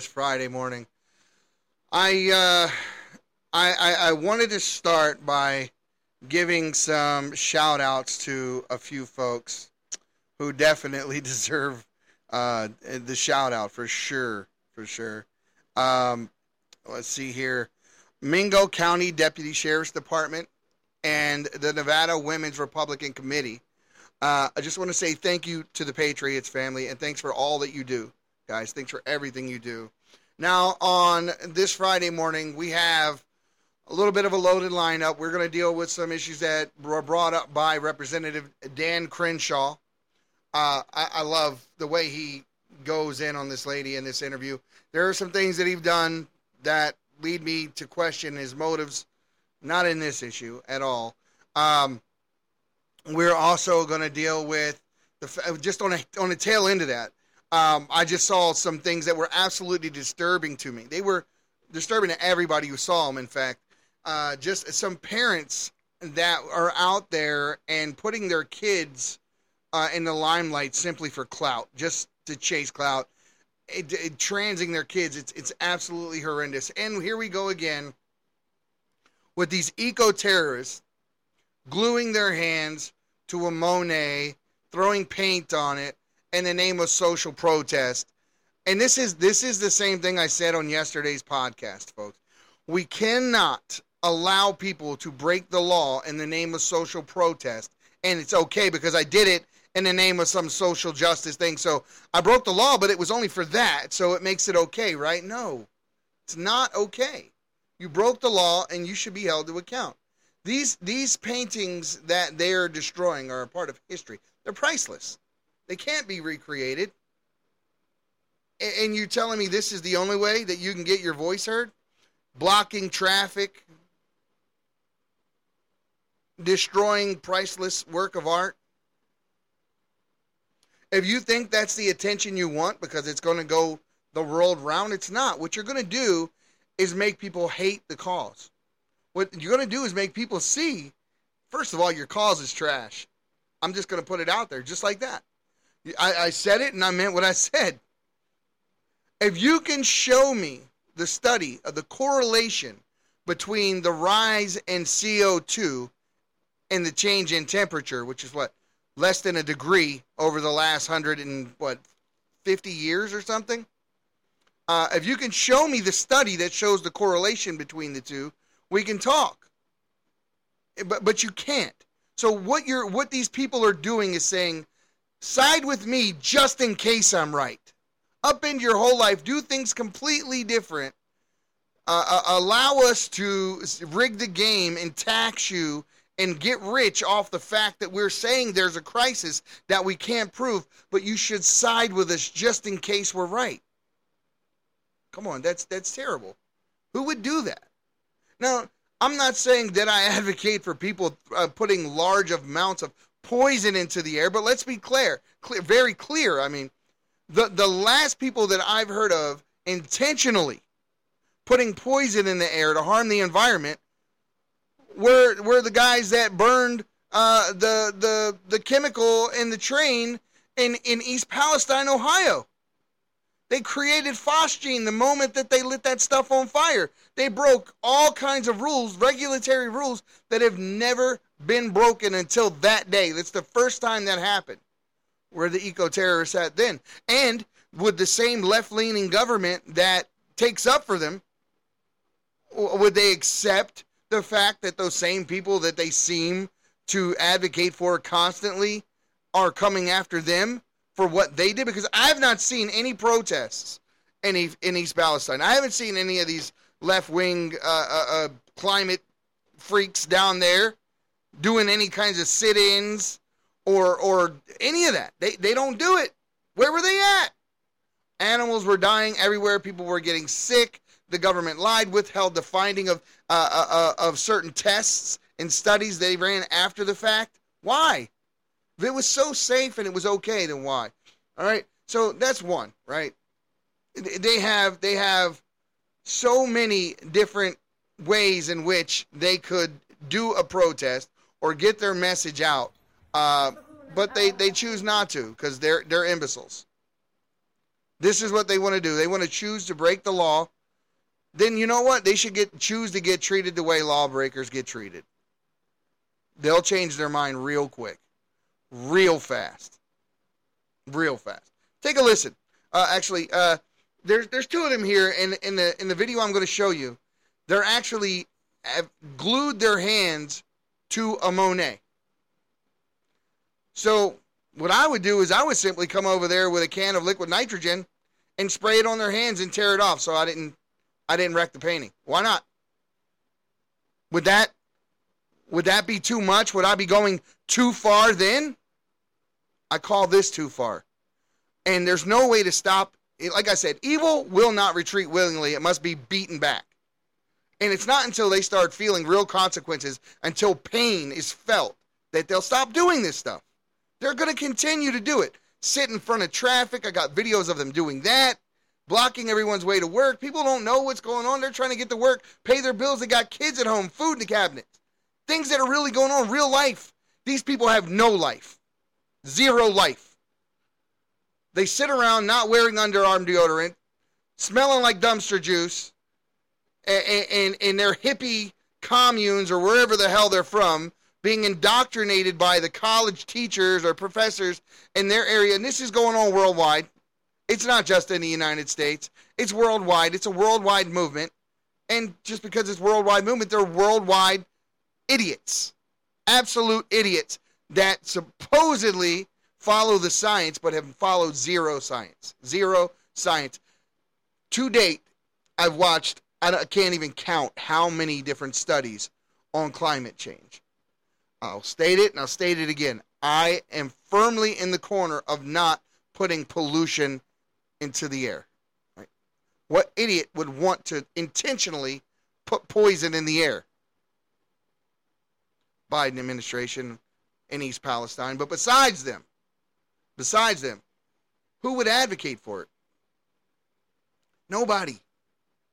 this Friday morning. I uh, I, I, I wanted to start by giving some shout outs to a few folks who definitely deserve uh, the shout out for sure, for sure. Um, let's see here. Mingo County Deputy Sheriff's Department and the Nevada Women's Republican Committee. Uh, I just want to say thank you to the Patriots family and thanks for all that you do, guys. Thanks for everything you do. Now, on this Friday morning, we have a little bit of a loaded lineup. We're going to deal with some issues that were brought up by Representative Dan Crenshaw. Uh, I, I love the way he goes in on this lady in this interview. There are some things that he's done that lead me to question his motives, not in this issue at all. Um, we're also going to deal with the just on a on a tail end of that. Um, I just saw some things that were absolutely disturbing to me. They were disturbing to everybody who saw them. In fact, uh, just some parents that are out there and putting their kids uh, in the limelight simply for clout, just to chase clout, it, it, transing their kids. It's it's absolutely horrendous. And here we go again with these eco terrorists gluing their hands to a Monet, throwing paint on it in the name of social protest. And this is this is the same thing I said on yesterday's podcast, folks. We cannot allow people to break the law in the name of social protest. And it's okay because I did it in the name of some social justice thing. So I broke the law, but it was only for that. So it makes it okay, right? No, it's not okay. You broke the law and you should be held to account. These these paintings that they are destroying are a part of history. They're priceless. They can't be recreated. And you're telling me this is the only way that you can get your voice heard? Blocking traffic, destroying priceless work of art. If you think that's the attention you want because it's going to go the world round, it's not. What you're going to do is make people hate the cause. What you're going to do is make people see, first of all, your cause is trash. I'm just going to put it out there just like that. I, I said it and I meant what I said. If you can show me the study of the correlation between the rise in CO2 and the change in temperature, which is what less than a degree over the last hundred and what fifty years or something. Uh, if you can show me the study that shows the correlation between the two, we can talk. But but you can't. So what you're what these people are doing is saying, side with me just in case I'm right. Up into your whole life, do things completely different. Uh, uh, allow us to rig the game and tax you and get rich off the fact that we're saying there's a crisis that we can't prove, but you should side with us just in case we're right. Come on, that's that's terrible. Who would do that? Now, I'm not saying that I advocate for people uh, putting large amounts of poison into the air, but let's be clear, clear, very clear. I mean, the the last people that I've heard of intentionally putting poison in the air to harm the environment were were the guys that burned uh, the the the chemical in the train in in East Palestine, Ohio. They created phosgene the moment that they lit that stuff on fire. They broke all kinds of rules, regulatory rules that have never been broken until that day. That's the first time that happened, where the eco terrorists at then. And with the same left leaning government that takes up for them, would they accept the fact that those same people that they seem to advocate for constantly are coming after them for what they did? Because I've not seen any protests in, in East Palestine. I haven't seen any of these left wing uh, uh, uh, climate freaks down there doing any kinds of sit ins or, or any of that. They, they don't do it. Where were they at? Animals were dying everywhere. People were getting sick the government lied, withheld the finding of uh, uh, uh, of certain tests and studies they ran after the fact. Why? If it was so safe and it was okay, then why? All right. So that's one, right? They have they have so many different ways in which they could do a protest or get their message out uh, but they, they choose not to because they're they're imbeciles. This is what they want to do. They want to choose to break the law. Then you know what? They should get choose to get treated the way lawbreakers get treated. They'll change their mind real quick, real fast, real fast. Take a listen. Uh, actually, uh, there's there's two of them here, and in the in the video I'm going to show you, they're actually have glued their hands to a Monet. So what I would do is I would simply come over there with a can of liquid nitrogen and spray it on their hands and tear it off so I didn't I didn't wreck the painting. Why not? Would that would that be too much? Would I be going too far then? I call this too far. And there's no way to stop it. like I said, evil will not retreat willingly. It must be beaten back. And it's not until they start feeling real consequences, until pain is felt, that they'll stop doing this stuff. They're going to continue to do it. Sit in front of traffic. I got videos of them doing that, blocking everyone's way to work. People don't know what's going on. They're trying to get to work, pay their bills. They got kids at home, food in the cabinets, things that are really going on, real life. These people have no life, zero life. They sit around not wearing underarm deodorant, smelling like dumpster juice, and in their hippie communes or wherever the hell they're from, being indoctrinated by the college teachers or professors in their area. And this is going on worldwide. It's not just in the United States, it's worldwide. It's a worldwide movement. And just because it's worldwide movement, they're worldwide idiots. Absolute idiots that supposedly follow the science but have followed zero science. Zero science. To date, I've watched, I can't even count how many different studies on climate change. I'll state it and I'll state it again. I am firmly in the corner of not putting pollution into the air. Right? What idiot would want to intentionally put poison in the air? Biden administration in East Palestine. But besides them, besides them, who would advocate for it? Nobody.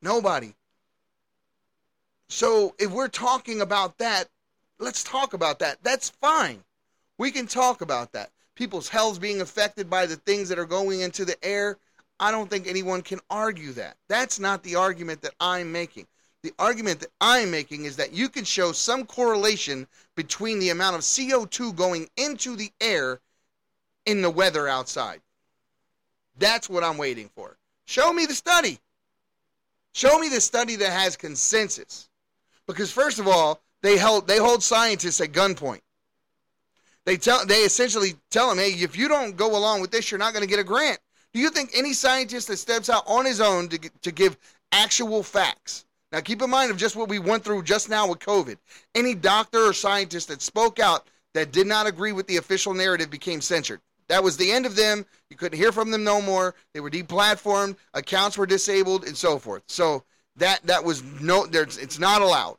Nobody. So if we're talking about that, Let's talk about that. That's fine. We can talk about that. People's health being affected by the things that are going into the air. I don't think anyone can argue that. That's not the argument that I'm making. The argument that I'm making is that you can show some correlation between the amount of CO2 going into the air in the weather outside. That's what I'm waiting for. Show me the study. Show me the study that has consensus. Because, first of all, they held they hold scientists at gunpoint. They tell they essentially tell them, hey, if you don't go along with this, you're not going to get a grant. Do you think any scientist that steps out on his own to, to give actual facts? Now, keep in mind of just what we went through just now with COVID. Any doctor or scientist that spoke out that did not agree with the official narrative became censored. That was the end of them. You couldn't hear from them no more. They were deplatformed. Accounts were disabled, and so forth. So that that was no. There's it's not allowed.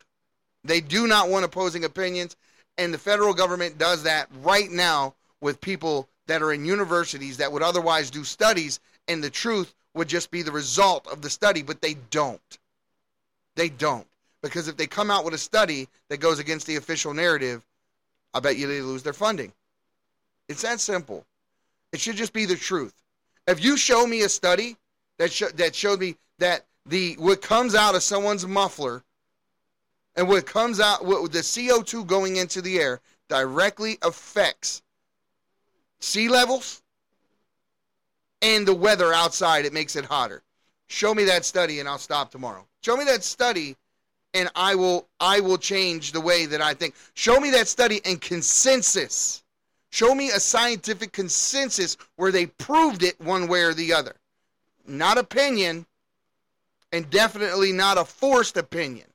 They do not want opposing opinions, and the federal government does that right now with people that are in universities that would otherwise do studies, and the truth would just be the result of the study, but they don't. They don't. Because if they come out with a study that goes against the official narrative, I bet you they lose their funding. It's that simple. It should just be the truth. If you show me a study that sh- that showed me that the what comes out of someone's muffler and what comes out, what the CO2 going into the air directly affects sea levels and the weather outside. It makes it hotter. Show me that study and I'll stop tomorrow. Show me that study and I will I will change the way that I think. Show me that study and consensus. Show me a scientific consensus where they proved it one way or the other. Not opinion and definitely not a forced opinion.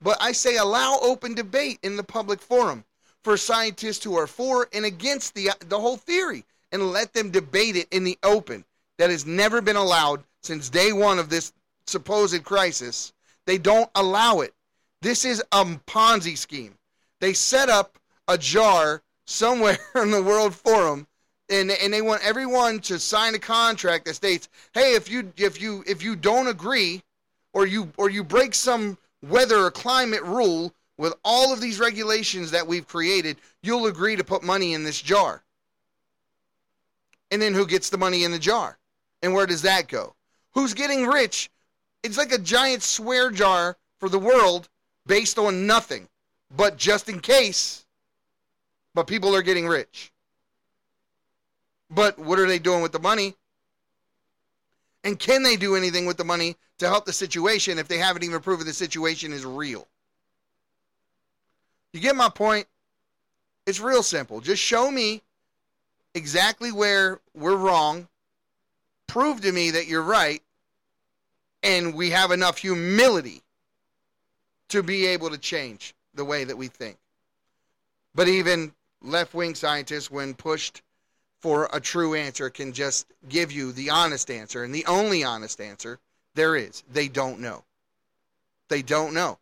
But I say allow open debate in the public forum for scientists who are for and against the, the whole theory and let them debate it in the open. That has never been allowed since day one of this supposed crisis. They don't allow it. This is a Ponzi scheme. They set up a jar somewhere in the World Forum and, and they want everyone to sign a contract that states, "Hey, if you if you if you don't agree or you or you break some weather or climate rule with all of these regulations that we've created, you'll agree to put money in this jar. And then who gets the money in the jar? And where does that go? Who's getting rich? It's like a giant swear jar for the world based on nothing but just in case. But people are getting rich. But what are they doing with the money? And can they do anything with the money to help the situation if they haven't even proven the situation is real? You get my point? It's real simple. Just show me exactly where we're wrong, prove to me that you're right, and we have enough humility to be able to change the way that we think. But even left wing scientists, when pushed for a true answer, can just give you the honest answer. And the only honest answer there is they don't know. They don't know.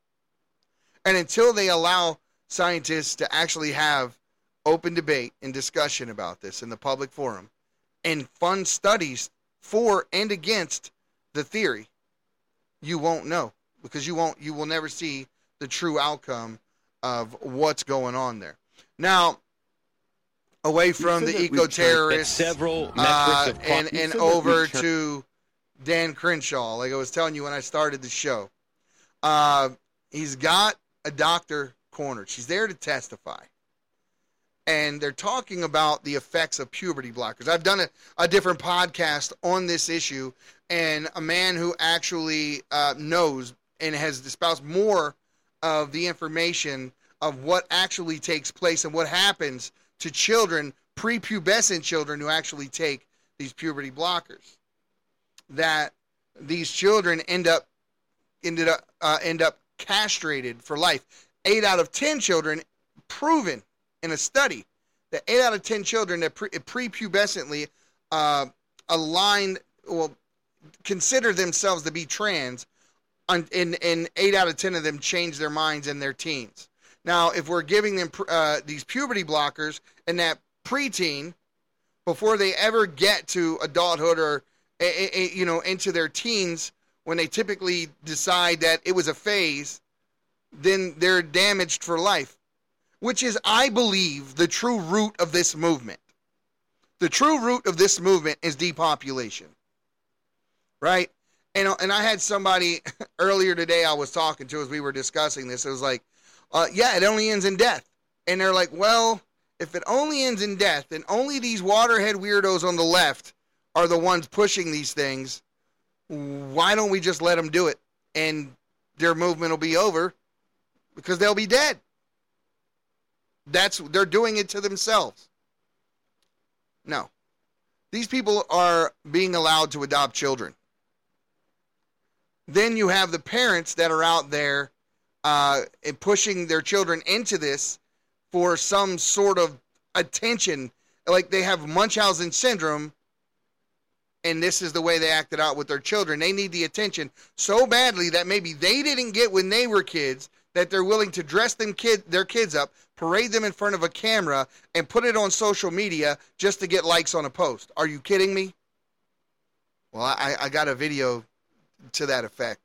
And until they allow scientists to actually have open debate and discussion about this in the public forum and fund studies for and against the theory, you won't know because you won't you will never see the true outcome of what's going on there. Now, away from the eco terrorists, several uh, and and over to Dan Crenshaw, like I was telling you when I started the show. Uh, he's got a doctor cornered. She's there to testify. And they're talking about the effects of puberty blockers. I've done a, a different podcast on this issue, and a man who actually uh, knows and has espoused more of the information of what actually takes place and what happens to children, prepubescent children who actually take these puberty blockers. That these children end up ended up uh, end up castrated for life. Eight out of ten children proven in a study that eight out of ten children that pre- prepubescently uh, aligned well consider themselves to be trans and, and eight out of ten of them change their minds in their teens now if we're giving them uh, these puberty blockers and that preteen before they ever get to adulthood or you know into their teens when they typically decide that it was a phase then they're damaged for life which is, I believe, the true root of this movement. The true root of this movement is depopulation. Right? And, and I had somebody earlier today I was talking to as we were discussing this. It was like, uh, yeah, it only ends in death. And they're like, well, if it only ends in death, and only these waterhead weirdos on the left are the ones pushing these things. Why don't we just let them do it? And their movement will be over because they'll be dead. That's they're doing it to themselves. No. These people are being allowed to adopt children. Then you have the parents that are out there uh, pushing their children into this for some sort of attention. Like they have Munchausen syndrome, and this is the way they acted out with their children. They need the attention so badly that maybe they didn't get when they were kids that they're willing to dress them kid their kids up, parade them in front of a camera, and put it on social media just to get likes on a post. Are you kidding me? Well, I, I got a video to that effect,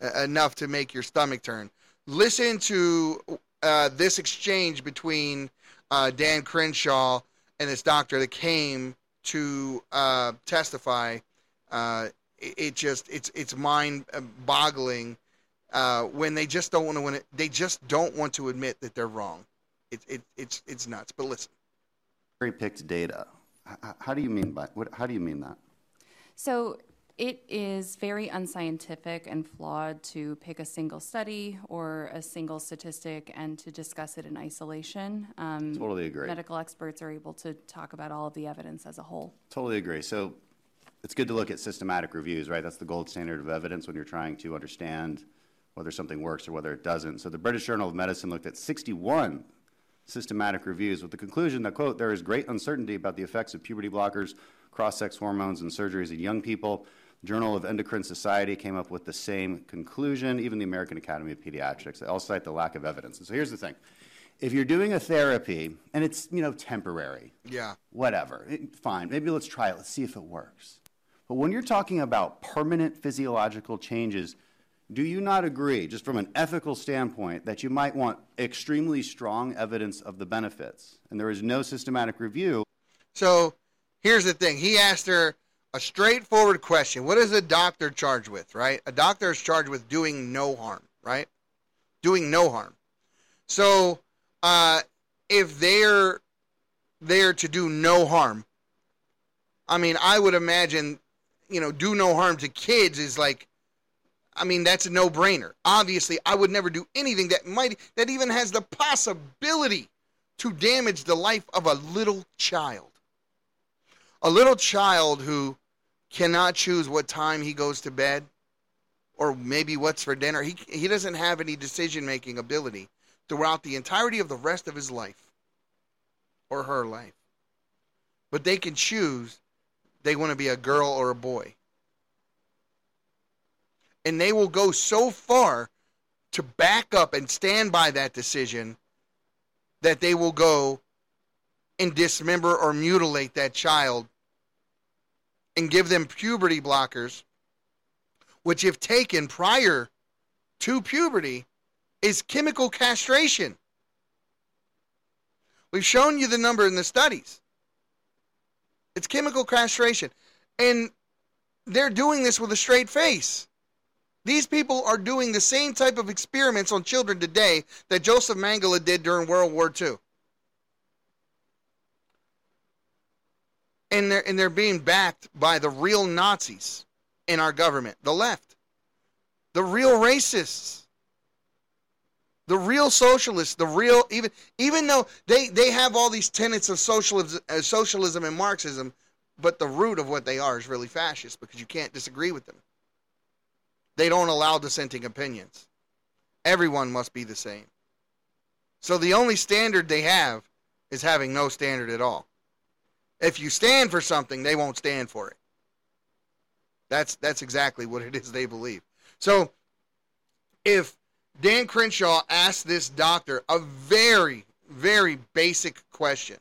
uh, enough to make your stomach turn. Listen to uh, this exchange between uh, Dan Crenshaw and this doctor that came to uh, testify. Uh, it, it, just it's it's mind boggling uh, when they just don't want to win it. They just don't want to admit that they're wrong. It, it, it's it's nuts. But listen, cherry picked data. How, how do you mean by what? How do you mean that? So it is very unscientific and flawed to pick a single study or a single statistic and to discuss it in isolation. Um, totally agree. Medical experts are able to talk about all of the evidence as a whole. Totally agree. So it's good to look at systematic reviews, right? That's the gold standard of evidence when you're trying to understand whether something works or whether it doesn't. So the British Journal of Medicine looked at 61 systematic reviews with the conclusion that, quote, there is great uncertainty about the effects of puberty blockers, cross-sex hormones, and surgeries in young people. Journal of Endocrine Society came up with the same conclusion, even the American Academy of Pediatrics. They all cite the lack of evidence. And so here's the thing. If you're doing a therapy and it's, you know, temporary, yeah, whatever, it, fine, maybe let's try it. Let's see if it works. But when you're talking about permanent physiological changes, do you not agree, just from an ethical standpoint, that you might want extremely strong evidence of the benefits? And there is no systematic review. So here's the thing. He asked her a straightforward question. What is a doctor charged with, right? A doctor is charged with doing no harm, right? Doing no harm. So, uh, if they're there to do no harm, I mean, I would imagine, you know, do no harm to kids is like, I mean, that's a no-brainer. Obviously, I would never do anything that might that even has the possibility to damage the life of a little child. A little child who cannot choose what time he goes to bed or maybe what's for dinner. He he doesn't have any decision-making ability throughout the entirety of the rest of his life or her life. But they can choose they want to be a girl or a boy. And they will go so far to back up and stand by that decision that they will go and dismember or mutilate that child and give them puberty blockers, which, if taken prior to puberty, is chemical castration. We've shown you the number in the studies. It's chemical castration. And they're doing this with a straight face. These people are doing the same type of experiments on children today that Joseph Mengele did during World War II. And they're, and they're being backed by the real Nazis in our government, the left, the real racists, the real socialists, the real even even though they they have all these tenets of socialism, uh, socialism and Marxism, but the root of what they are is really fascist because you can't disagree with them. They don't allow dissenting opinions. Everyone must be the same. So the only standard they have is having no standard at all. If you stand for something, they won't stand for it. That's that's exactly what it is they believe. So if Dan Crenshaw asked this doctor a very, very basic question.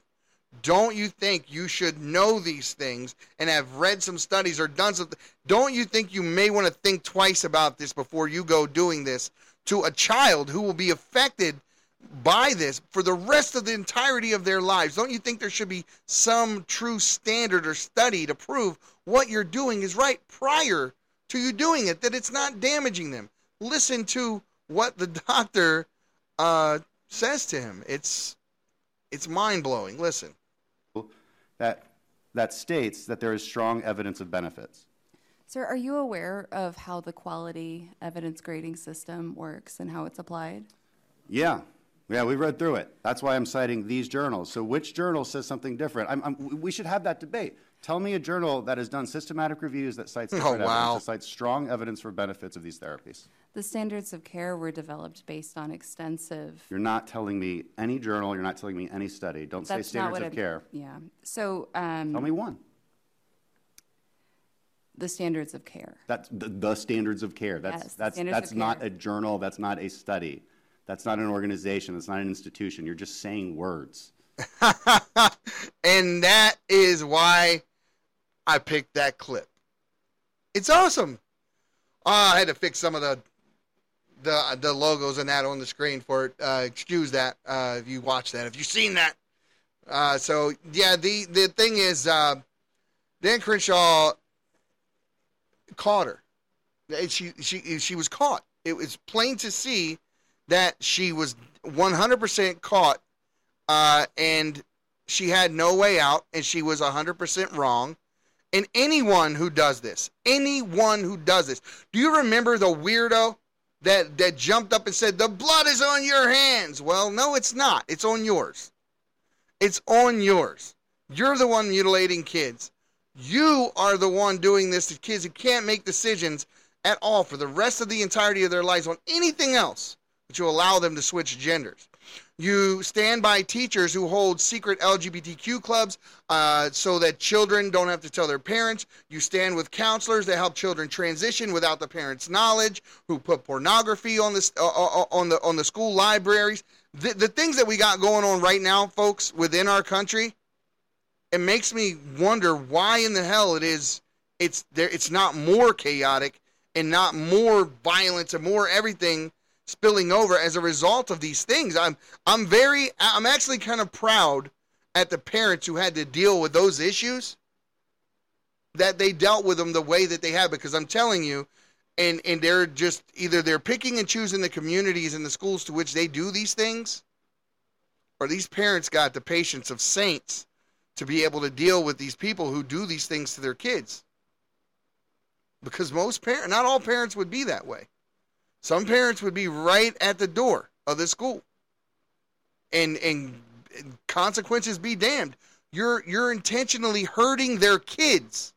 Don't you think you should know these things and have read some studies or done something? Don't you think you may want to think twice about this before you go doing this to a child who will be affected by this for the rest of the entirety of their lives? Don't you think there should be some true standard or study to prove what you're doing is right prior to you doing it, that it's not damaging them? Listen to what the doctor uh, says to him. It's it's mind blowing. Listen. That that states that there is strong evidence of benefits. Sir, are you aware of how the quality evidence grading system works and how it's applied? Yeah, yeah, we read through it. That's why I'm citing these journals. So, which journal says something different? I'm, I'm, we should have that debate. Tell me a journal that has done systematic reviews that cites Oh, wow. evidence, that cites strong evidence for benefits of these therapies. The standards of care were developed based on extensive. You're not telling me any journal. You're not telling me any study. Don't say That's not standards what of I'm- care. Yeah. So um, Tell me one. the standards of care. That's the, the standards of care. That's Yes, that's that's of not care. a journal. That's not a study. That's not an organization. That's not an institution. You're just saying words. and that is why I picked that clip. It's awesome. Uh, I had to fix some of the the the logos and that on the screen for it. Uh, excuse that uh, if you watch that, if you've seen that. Uh, so yeah, the the thing is, uh, Dan Crenshaw caught her. She she she was caught. It was plain to see that she was 100% caught uh, and she had no way out, and she was 100% wrong. And anyone who does this, anyone who does this, do you remember the weirdo that that jumped up and said, "The blood is on your hands"? Well, no, it's not. It's on yours. It's on yours. You're the one mutilating kids. You are the one doing this to kids who can't make decisions at all for the rest of the entirety of their lives on anything else, but you allow them to switch genders. You stand by teachers who hold secret LGBTQ clubs uh, so that children don't have to tell their parents. You stand with counselors that help children transition without the parents' knowledge, who put pornography on the uh, uh, on the on the school libraries. The, the things that we got going on right now, folks, within our country, it makes me wonder why in the hell it is it's there. It's not more chaotic and not more violence and more everything spilling over as a result of these things. I'm I'm very I'm actually kind of proud at the parents who had to deal with those issues that they dealt with them the way that they have because I'm telling you and and they're just either they're picking and choosing the communities and the schools to which they do these things or these parents got the patience of saints to be able to deal with these people who do these things to their kids because most parents not all parents would be that way some parents would be right at the door of the school and and consequences be damned you're you're intentionally hurting their kids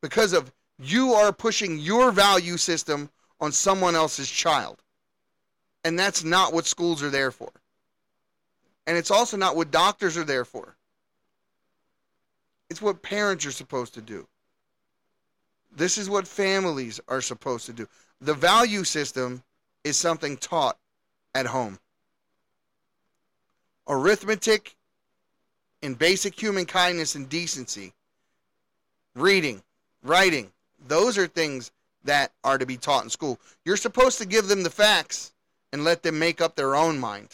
because of you are pushing your value system on someone else's child. And that's not what schools are there for. And it's also not what doctors are there for. It's what parents are supposed to do. This is what families are supposed to do. The value system is something taught at home. Arithmetic and basic human kindness and decency, reading, writing, those are things that are to be taught in school. You're supposed to give them the facts and let them make up their own mind.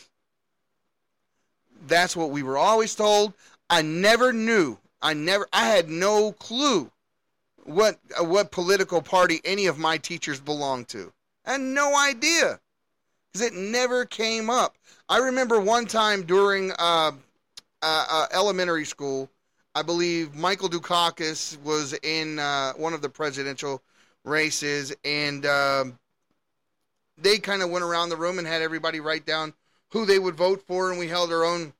That's what we were always told. I never knew. I never I had no clue what what political party any of my teachers belonged to. I had no idea. Cuz it never came up. I remember one time during uh, uh, uh, elementary school, I believe Michael Dukakis was in uh, one of the presidential races, and um, they kind of went around the room and had everybody write down who they would vote for, and we held our own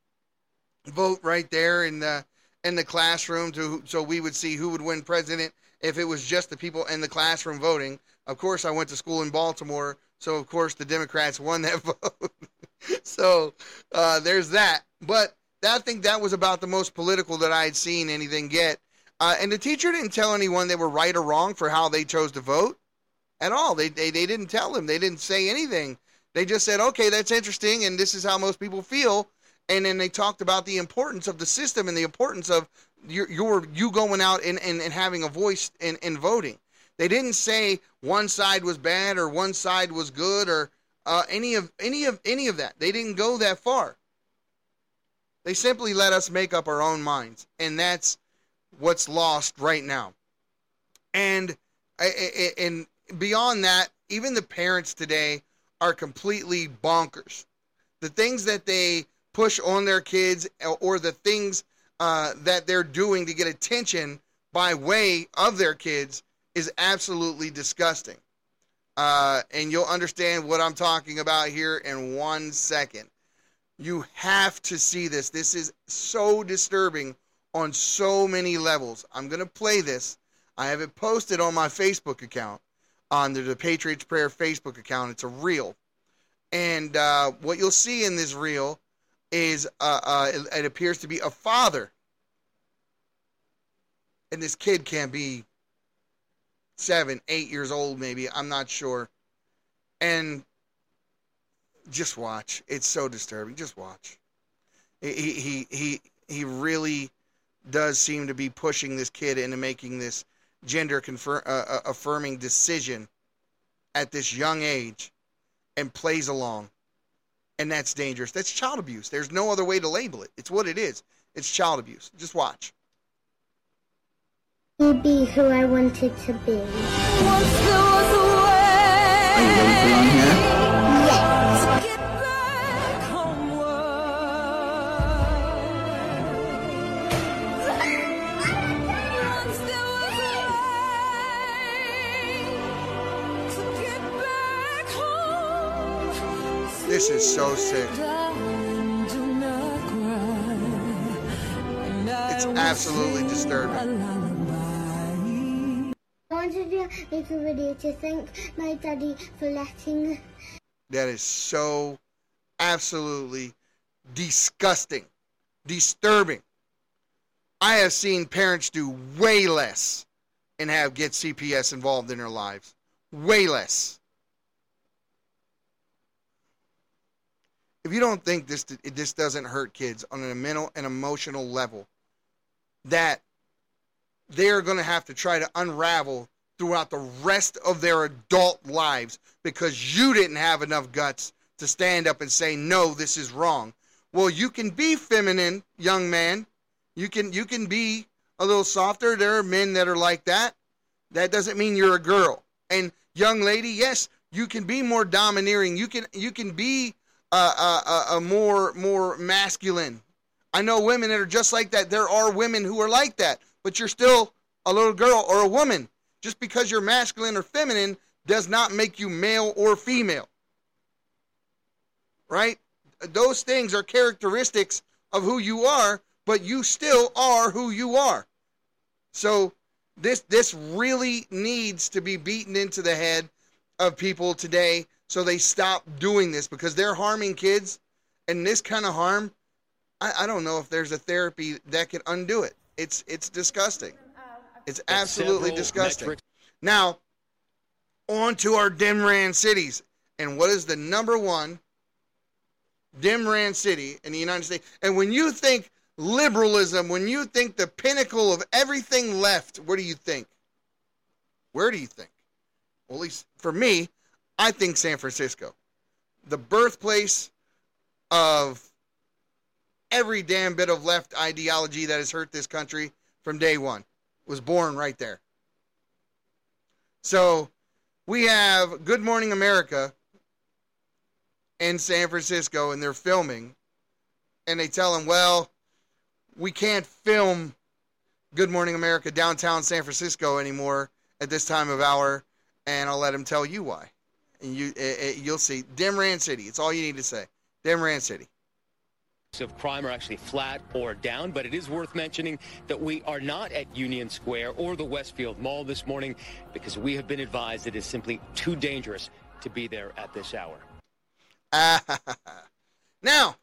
vote right there in the in the classroom to so we would see who would win president if it was just the people in the classroom voting. Of course, I went to school in Baltimore, so of course the Democrats won that vote. so uh, there's that, but I think that was about the most political that I had seen anything get. Uh, and the teacher didn't tell anyone they were right or wrong for how they chose to vote at all. They, they, they didn't tell them. They didn't say anything. They just said, okay, that's interesting, and this is how most people feel. And then they talked about the importance of the system and the importance of your, your you going out and, and, and having a voice in, in voting. They didn't say one side was bad or one side was good or uh, any of any of any of that. They didn't go that far. They simply let us make up our own minds, and that's what's lost right now. And and beyond that, even the parents today are completely bonkers. The things that they push on their kids, or the things uh, that they're doing to get attention by way of their kids, is absolutely disgusting. Uh, and you'll understand what I'm talking about here in one second. You have to see this. This is so disturbing on so many levels. I'm going to play this. I have it posted on my Facebook account, on the Patriots Prayer Facebook account. It's a reel. And uh, what you'll see in this reel is uh, uh, it, it appears to be a father. And this kid can't be seven, eight years old, maybe. I'm not sure. And just watch. It's so disturbing. Just watch. He he he he really does seem to be pushing this kid into making this gender confirm, uh, uh, affirming decision at this young age and plays along. And that's dangerous. That's child abuse. There's no other way to label it. It's what it is. It's child abuse. Just watch. Be who I wanted to be. This is so sick. It's absolutely disturbing. I wanted to make a video to thank my daddy for letting. That is so absolutely disgusting, disturbing. I have seen parents do way less and have get CPS involved in their lives. Way less. If you don't think this this doesn't hurt kids on a mental and emotional level, that they're going to have to try to unravel throughout the rest of their adult lives because you didn't have enough guts to stand up and say no this is wrong well you can be feminine young man you can you can be a little softer. There are men that are like that. That doesn't mean you're a girl. And young lady, yes, you can be more domineering. You can you can be a, more more masculine. I know women that are just like that. There are women who are like that, but you're still a little girl or a woman. Just because you're masculine or feminine does not make you male or female. Right? Those things are characteristics of who you are, but you still are who you are. So this this really needs to be beaten into the head of people today so they stop doing this because they're harming kids. And this kind of harm I, I don't know if there's a therapy that could undo it. It's it's disgusting. It's absolutely disgusting. metrics- now on to our Demran cities. And what is the number one Demran city in the United States? And when you think liberalism when you think the pinnacle of everything left what do you think? Where do you think? Well, at least for me, I think San Francisco, the birthplace of every damn bit of left ideology that has hurt this country from day one, was born right there. So we have Good Morning America in San Francisco, and they're filming, and they tell them, well, we can't film Good Morning America downtown San Francisco anymore at this time of hour and I'll let him tell you why. And you, uh, uh, you'll see. Demran City. It's all you need to say. Demran City. of crime are actually flat or down, but it is worth mentioning that we are not at Union Square or the Westfield Mall this morning because we have been advised it is simply too dangerous to be there at this hour. now,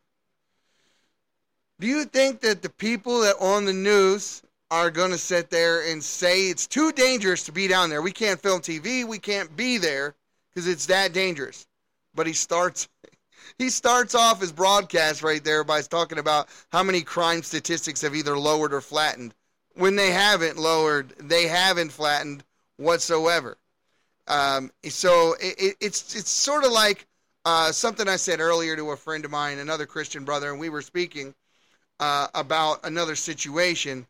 do you think that the people that on the news are going to sit there and say it's too dangerous to be down there? We can't film TV. We can't be there because it's that dangerous. But he starts he starts off his broadcast right there by talking about how many crime statistics have either lowered or flattened. When they haven't lowered, they haven't flattened whatsoever. Um, so it, it, it's it's sort of like uh, something I said earlier to a friend of mine, another Christian brother, and we were speaking uh, about another situation,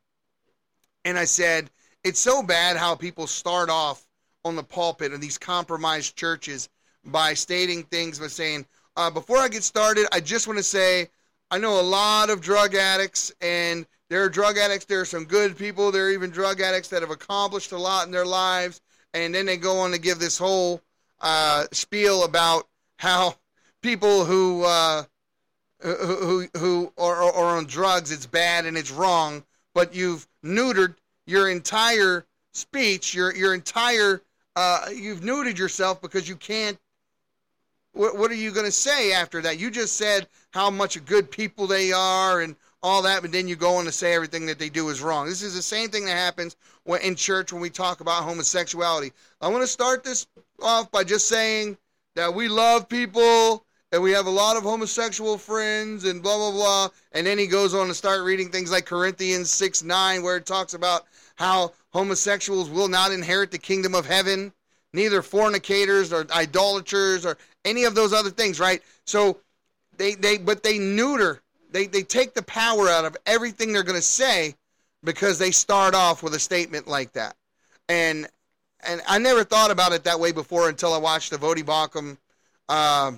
and I said it's so bad how people start off on the pulpit of these compromised churches by stating things by saying, uh, before I get started, I just want to say I know a lot of drug addicts, and there are drug addicts. There are some good people. There are even drug addicts that have accomplished a lot in their lives. And then they go on to give this whole uh, spiel about how people who uh, who who are, are on drugs, it's bad and it's wrong. But you've neutered your entire speech, your your entire uh, you've neutered yourself because you can't what, what are you going to say after that? You just said how much good people they are and all that, but then you go on to say everything that they do is wrong. This is the same thing that happens when, in church when we talk about homosexuality. I want to start this off by just saying that we love people and we have a lot of homosexual friends and blah, blah, blah. And then he goes on to start reading things like Corinthians 6 9, where it talks about how homosexuals will not inherit the kingdom of heaven, neither fornicators or idolaters or any of those other things, right? So they they but they neuter, they they take the power out of everything they're going to say because they start off with a statement like that. And and I never thought about it that way before until I watched the Baucham uh,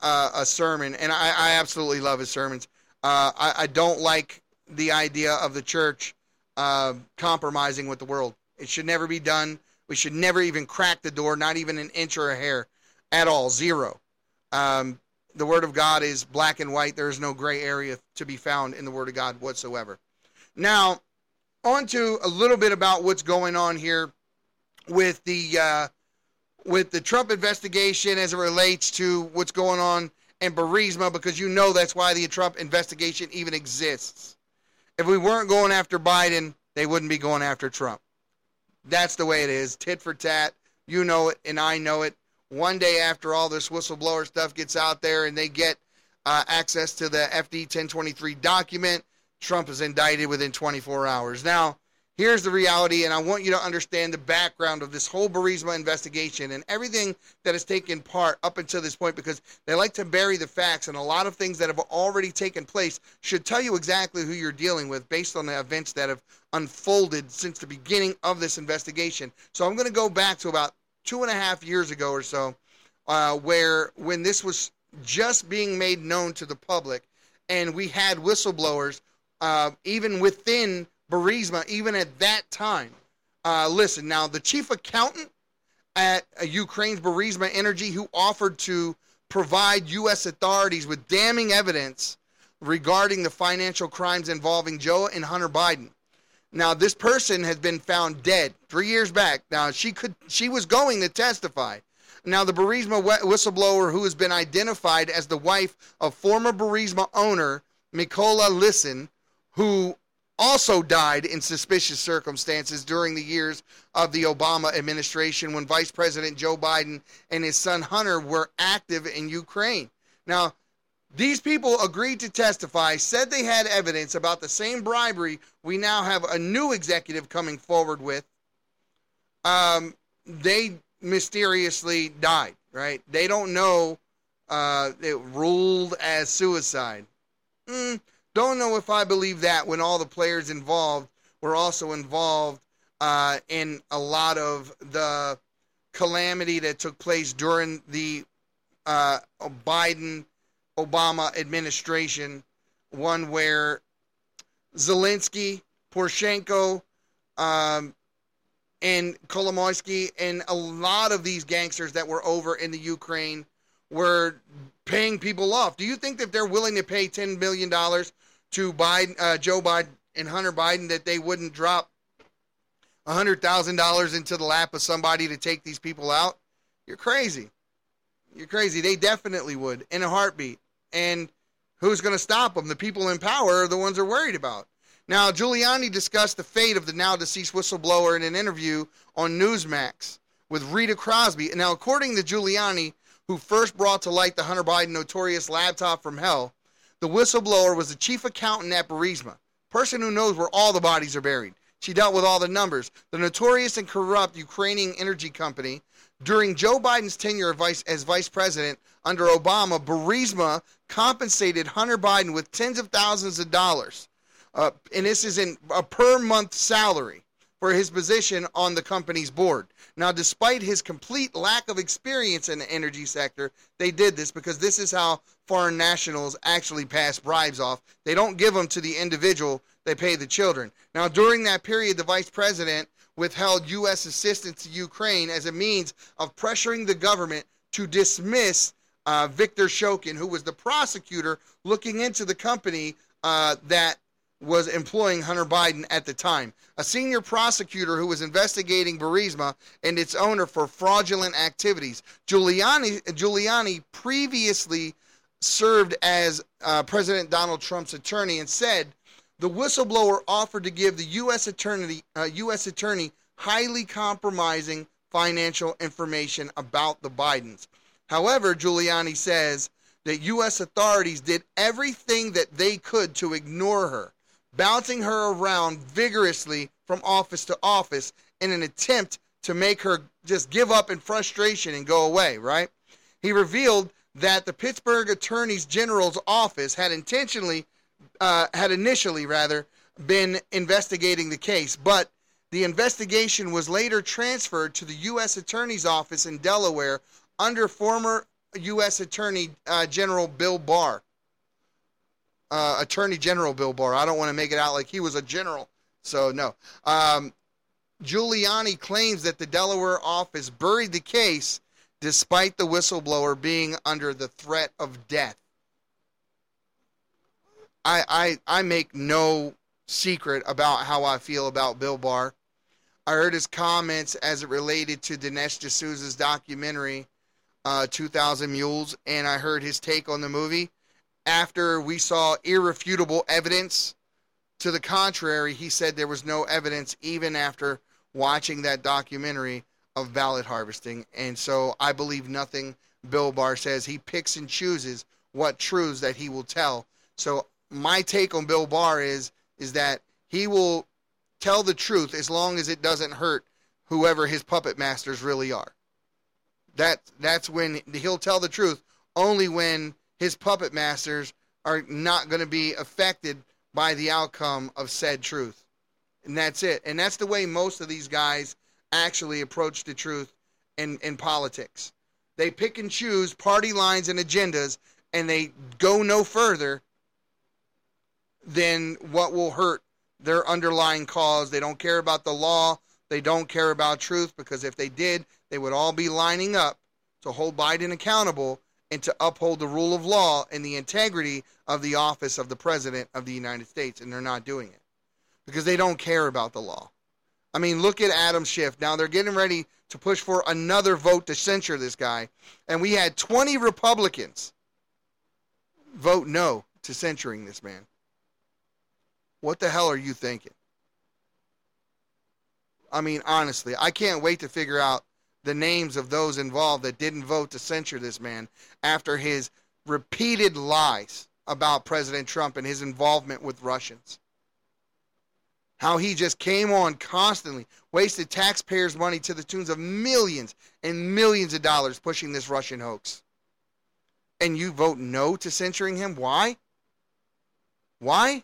uh, a sermon, and I, I absolutely love his sermons. Uh, I, I don't like the idea of the church compromising with the world. It should never be done. We should never even crack the door, not even an inch or a hair at all, zero. Um, the Word of God is black and white. There is no gray area to be found in the Word of God whatsoever. Now, on to a little bit about what's going on here with the uh, with the Trump investigation as it relates to what's going on in Burisma, because you know that's why the Trump investigation even exists. If we weren't going after Biden, they wouldn't be going after Trump. That's the way it is, tit for tat. You know it, and I know it one day after all this whistleblower stuff gets out there and they get uh, access to the FD 1023 document, Trump is indicted within 24 hours. Now, here's the reality, and I want you to understand the background of this whole Burisma investigation and everything that has taken part up until this point because they like to bury the facts, and a lot of things that have already taken place should tell you exactly who you're dealing with based on the events that have unfolded since the beginning of this investigation. So I'm going to go back to about two and a half years ago or so, uh, where when this was just being made known to the public, and we had whistleblowers, uh, even within Burisma, even at that time. Uh, listen, now the chief accountant at uh, Ukraine's Burisma Energy, who offered to provide U.S. authorities with damning evidence regarding the financial crimes involving Joe and Hunter Biden. Now, this person has been found dead three years back. Now, she could she was going to testify. Now, the Burisma whistleblower, who has been identified as the wife of former Burisma owner Mykola Lisin, who also died in suspicious circumstances during the years of the Obama administration when Vice President Joe Biden and his son Hunter were active in Ukraine. Now, these people agreed to testify, said they had evidence about the same bribery we now have a new executive coming forward with. Um, they mysteriously died, right? They don't know uh, it ruled as suicide. Mm, don't know if I believe that when all the players involved were also involved uh, in a lot of the calamity that took place during the uh, Biden Obama administration, one where Zelensky, Poroshenko, um, and Kolomoisky and a lot of these gangsters that were over in the Ukraine were paying people off. Do you think that they're willing to pay $10 billion to Biden, uh, Joe Biden and Hunter Biden that they wouldn't drop $100,000 into the lap of somebody to take these people out? You're crazy. You're crazy. They definitely would in a heartbeat. And who's going to stop them? The people in power are the ones they're worried about. Now, Giuliani discussed the fate of the now deceased whistleblower in an interview on Newsmax with Rita Cosby. Now, according to Giuliani, who first brought to light the Hunter Biden notorious laptop from hell, the whistleblower was the chief accountant at Burisma, person who knows where all the bodies are buried. She dealt with all the numbers. The notorious and corrupt Ukrainian energy company. During Joe Biden's tenure as vice president under Obama, Burisma compensated Hunter Biden with tens of thousands of dollars. Uh, and this is in a per month salary for his position on the company's board. Now, despite his complete lack of experience in the energy sector, they did this because this is how foreign nationals actually pass bribes off. They don't give them to the individual, they pay the children. Now, during that period, the vice president withheld U.S. assistance to Ukraine as a means of pressuring the government to dismiss uh, Victor Shokin, who was the prosecutor looking into the company uh, that was employing Hunter Biden at the time. A senior prosecutor who was investigating Burisma and its owner for fraudulent activities. Giuliani, Giuliani previously served as uh, President Donald Trump's attorney and said the whistleblower offered to give the U.S. attorney, uh, U.S. attorney highly compromising financial information about the Bidens. However, Giuliani says that U.S. authorities did everything that they could to ignore her bouncing her around vigorously from office to office in an attempt to make her just give up in frustration and go away, right? He revealed that the Pittsburgh Attorney General's office had intentionally, uh, had initially rather, been investigating the case, but the investigation was later transferred to the U.S. Attorney's Office in Delaware under former U.S. Attorney uh, General Bill Barr uh, Attorney General Bill Barr. I don't want to make it out like he was a general. So, no. Um, Giuliani claims that the Delaware office buried the case despite the whistleblower being under the threat of death. I, I, I make no secret about how I feel about Bill Barr. I heard his comments as it related to Dinesh D'Souza's documentary, uh, 2000 Mules, and I heard his take on the movie after we saw irrefutable evidence to the contrary, he said there was no evidence even after watching that documentary of ballot harvesting. And so I believe nothing Bill Barr says. He picks and chooses what truths that he will tell. So my take on Bill Barr is is that he will tell the truth as long as it doesn't hurt whoever his puppet masters really are. That that's when he'll tell the truth only when his puppet masters are not going to be affected by the outcome of said truth. And that's it. And that's the way most of these guys actually approach the truth in, in politics. They pick and choose party lines and agendas and they go no further than what will hurt their underlying cause. They don't care about the law. They don't care about truth because if they did, they would all be lining up to hold Biden accountable and to uphold the rule of law and the integrity of the office of the President of the United States. And they're not doing it because they don't care about the law. I mean, look at Adam Schiff. Now they're getting ready to push for another vote to censure this guy. And we had 20 Republicans vote no to censuring this man. What the hell are you thinking? I mean, honestly, I can't wait to figure out the names of those involved that didn't vote to censure this man after his repeated lies about President Trump and his involvement with Russians. How he just came on constantly, wasted taxpayers' money to the tunes of millions and millions of dollars pushing this Russian hoax. And you vote no to censoring him? Why? Why?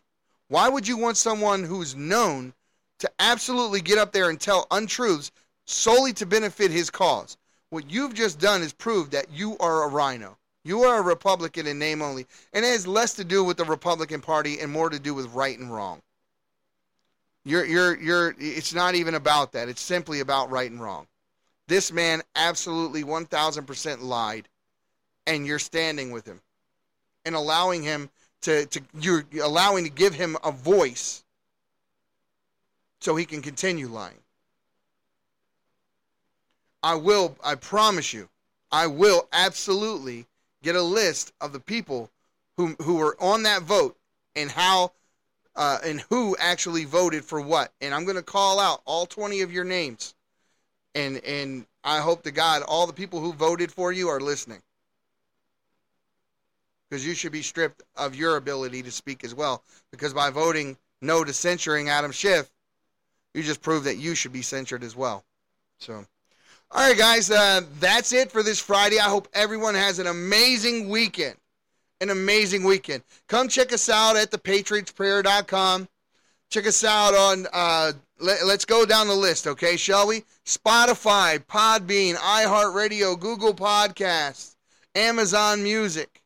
Why would you want someone who's known to absolutely get up there and tell untruths solely to benefit his cause? What you've just done is prove that you are a RINO. You are a Republican in name only. And it has less to do with the Republican Party and more to do with right and wrong. You're, you're, you're, it's not even about that. It's simply about right and wrong. This man absolutely 1000% lied, and you're standing with him and allowing him to, to you're allowing to give him a voice so he can continue lying. I will, I promise you, I will absolutely get a list of the people who who were on that vote and how uh, and who actually voted for what. And I'm going to call out all 20 of your names. And and I hope to God all the people who voted for you are listening because you should be stripped of your ability to speak as well. Because by voting no to censuring Adam Schiff, you just prove that you should be censured as well. So, all right, guys, uh, that's it for this Friday. I hope everyone has an amazing weekend. An amazing weekend. Come check us out at thepatriotsprayer.com. Check us out on, uh, let, us go down the list, okay, shall we? Spotify, Podbean, iHeartRadio, Google Podcasts, Amazon Music.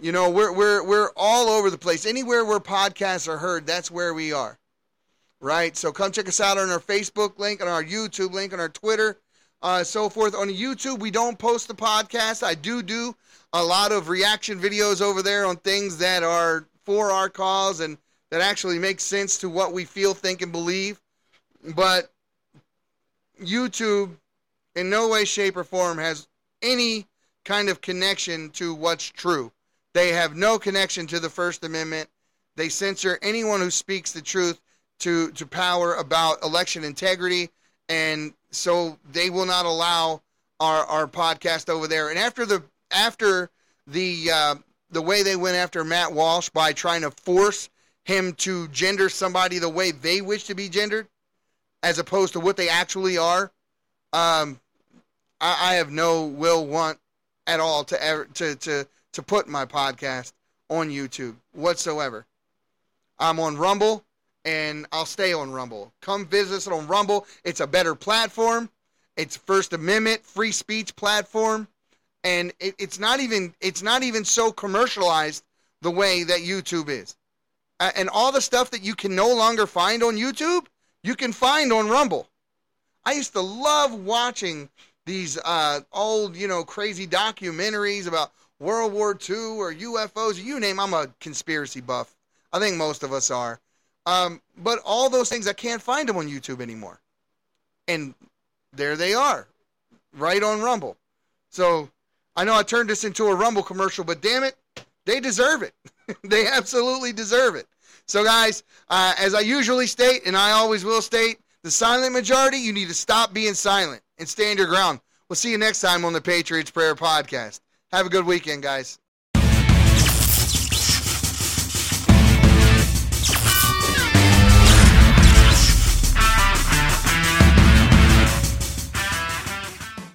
You know, we're we're we're all over the place. Anywhere where podcasts are heard, that's where we are. Right? So come check us out on our Facebook link, on our YouTube link, on our Twitter, uh, so forth. On YouTube, we don't post the podcast. I do do a lot of reaction videos over there on things that are for our cause and that actually make sense to what we feel, think, and believe. But YouTube, in no way, shape, or form, has any kind of connection to what's true. They have no connection to the First Amendment. They censor anyone who speaks the truth to, to power about election integrity. And so they will not allow our, our podcast over there. And after the after the uh, the way they went after Matt Walsh by trying to force him to gender somebody the way they wish to be gendered, as opposed to what they actually are, um, I, I have no will want at all to ever to to to put my podcast on YouTube whatsoever. I'm on Rumble and I'll stay on Rumble. Come visit us on Rumble. It's a better platform. It's First Amendment free speech platform, and it, it's not even it's not even so commercialized the way that YouTube is. Uh, and all the stuff that you can no longer find on YouTube, you can find on Rumble. I used to love watching these uh, old, you know, crazy documentaries about World War II or UFOs, you name. I'm a conspiracy buff. I think most of us are. Um, but all those things, I can't find them on YouTube anymore. And there they are, right on Rumble. So I know I turned this into a Rumble commercial, but damn it, they deserve it. they absolutely deserve it. So, guys, uh, as I usually state, and I always will state, the silent majority, you need to stop being silent and stand your ground. We'll see you next time on the Patriots Prayer Podcast. Have a good weekend, guys.